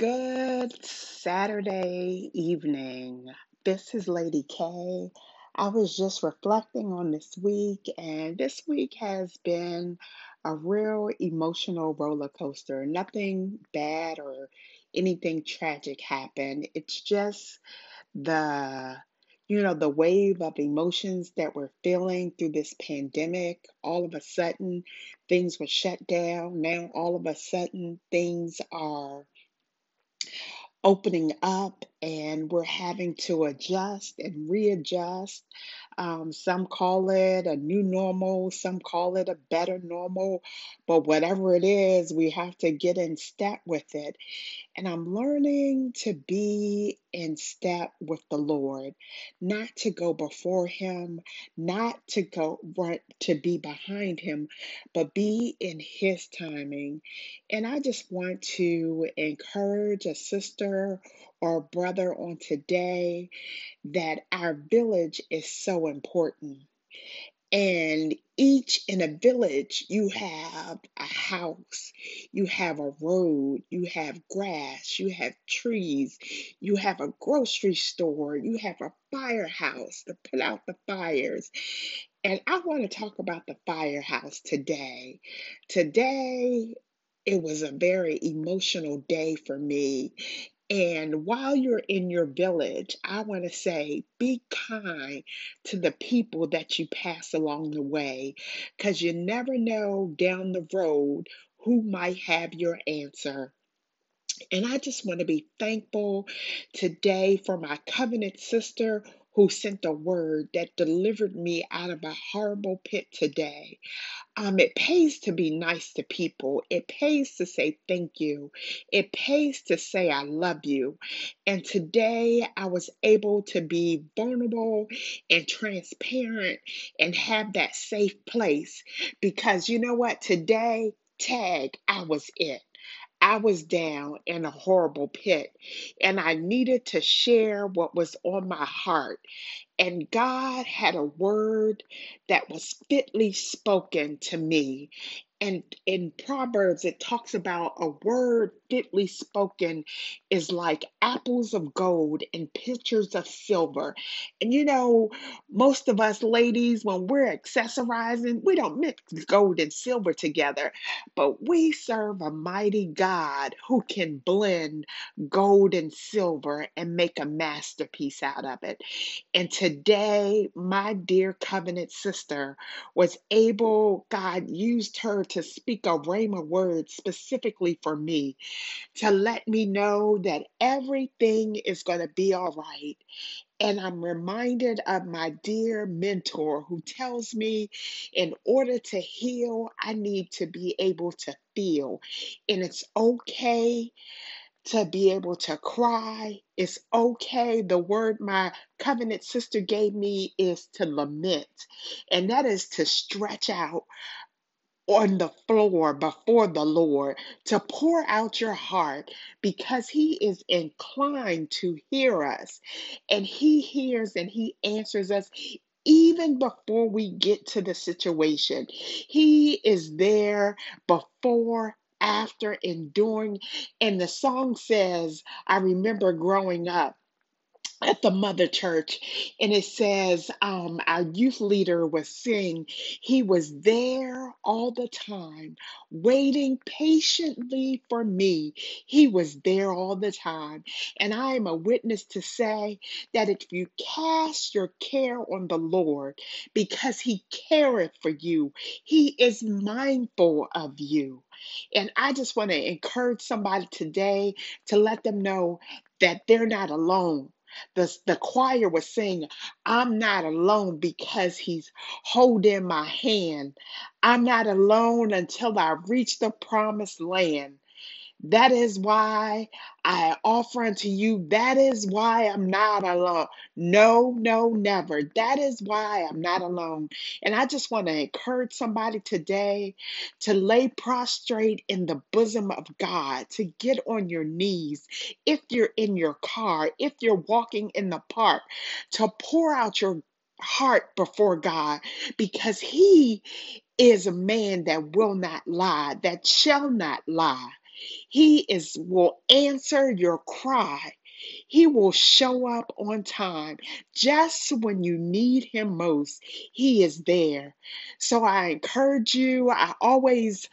Good Saturday evening. This is Lady K. I was just reflecting on this week, and this week has been a real emotional roller coaster. Nothing bad or anything tragic happened. It's just the you know the wave of emotions that we're feeling through this pandemic all of a sudden things were shut down now all of a sudden things are opening up and we're having to adjust and readjust. Um, some call it a new normal, some call it a better normal, but whatever it is, we have to get in step with it. And I'm learning to be in step with the Lord, not to go before Him, not to go right to be behind Him, but be in His timing. And I just want to encourage a sister or brother on today that our village is so important. And each in a village, you have a house, you have a road, you have grass, you have trees, you have a grocery store, you have a firehouse to put out the fires. And I want to talk about the firehouse today. Today, it was a very emotional day for me and while you're in your village, I want to say be kind to the people that you pass along the way because you never know down the road who might have your answer. And I just want to be thankful today for my covenant sister who sent a word that delivered me out of a horrible pit today. Um, it pays to be nice to people. It pays to say thank you. It pays to say I love you. And today I was able to be vulnerable and transparent and have that safe place because you know what? Today, tag, I was it. I was down in a horrible pit and I needed to share what was on my heart. And God had a word that was fitly spoken to me. And in Proverbs, it talks about a word fitly spoken is like apples of gold and pitchers of silver. And you know, most of us ladies, when we're accessorizing, we don't mix gold and silver together, but we serve a mighty God who can blend gold and silver and make a masterpiece out of it. And today, my dear covenant sister was able, God used her to speak a rhema word specifically for me to let me know that everything is going to be all right. And I'm reminded of my dear mentor who tells me in order to heal, I need to be able to feel. And it's okay to be able to cry. It's okay. The word my covenant sister gave me is to lament, and that is to stretch out on the floor before the Lord, to pour out your heart because He is inclined to hear us, and He hears and He answers us. Even before we get to the situation, He is there before after enduring. And the song says, I remember growing up at the mother church and it says um, our youth leader was saying he was there all the time waiting patiently for me. He was there all the time. And i am a witness to say that if you cast your care on the lord because he careth for you he is mindful of you. And i just want to encourage somebody today to let them know that they're not alone the, the choir was saying, I'm not alone because he's holding my hand. I'm not alone until I reach the promised land. That is why I offer unto you. That is why I'm not alone. No, no, never. That is why I'm not alone. And I just want to encourage somebody today to lay prostrate in the bosom of God, to get on your knees. If you're in your car, if you're walking in the park, to pour out your heart before God because He is a man that will not lie, that shall not lie. He is will answer your cry. He will show up on time. Just when you need him most, he is there. So I encourage you. I always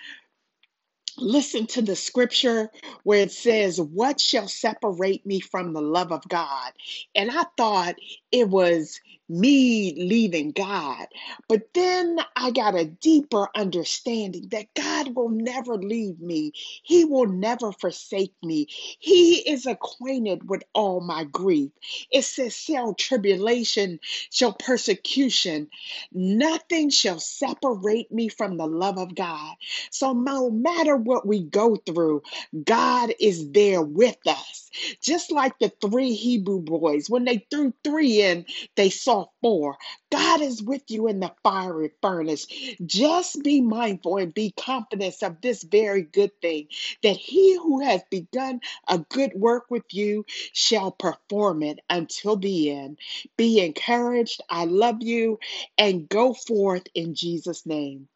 listen to the scripture where it says, What shall separate me from the love of God? And I thought it was me leaving God. But then I got a deeper understanding that God will never leave me, He will never forsake me. He is acquainted with all my grief. It says, Shall tribulation, shall persecution, nothing shall separate me from the love of God. So no matter what we go through, God is there with us. Just like the three Hebrew boys, when they threw three in, they saw four. God is with you in the fiery furnace. Just be mindful and be confident of this very good thing that he who has begun a good work with you shall perform it until the end. Be encouraged. I love you and go forth in Jesus' name.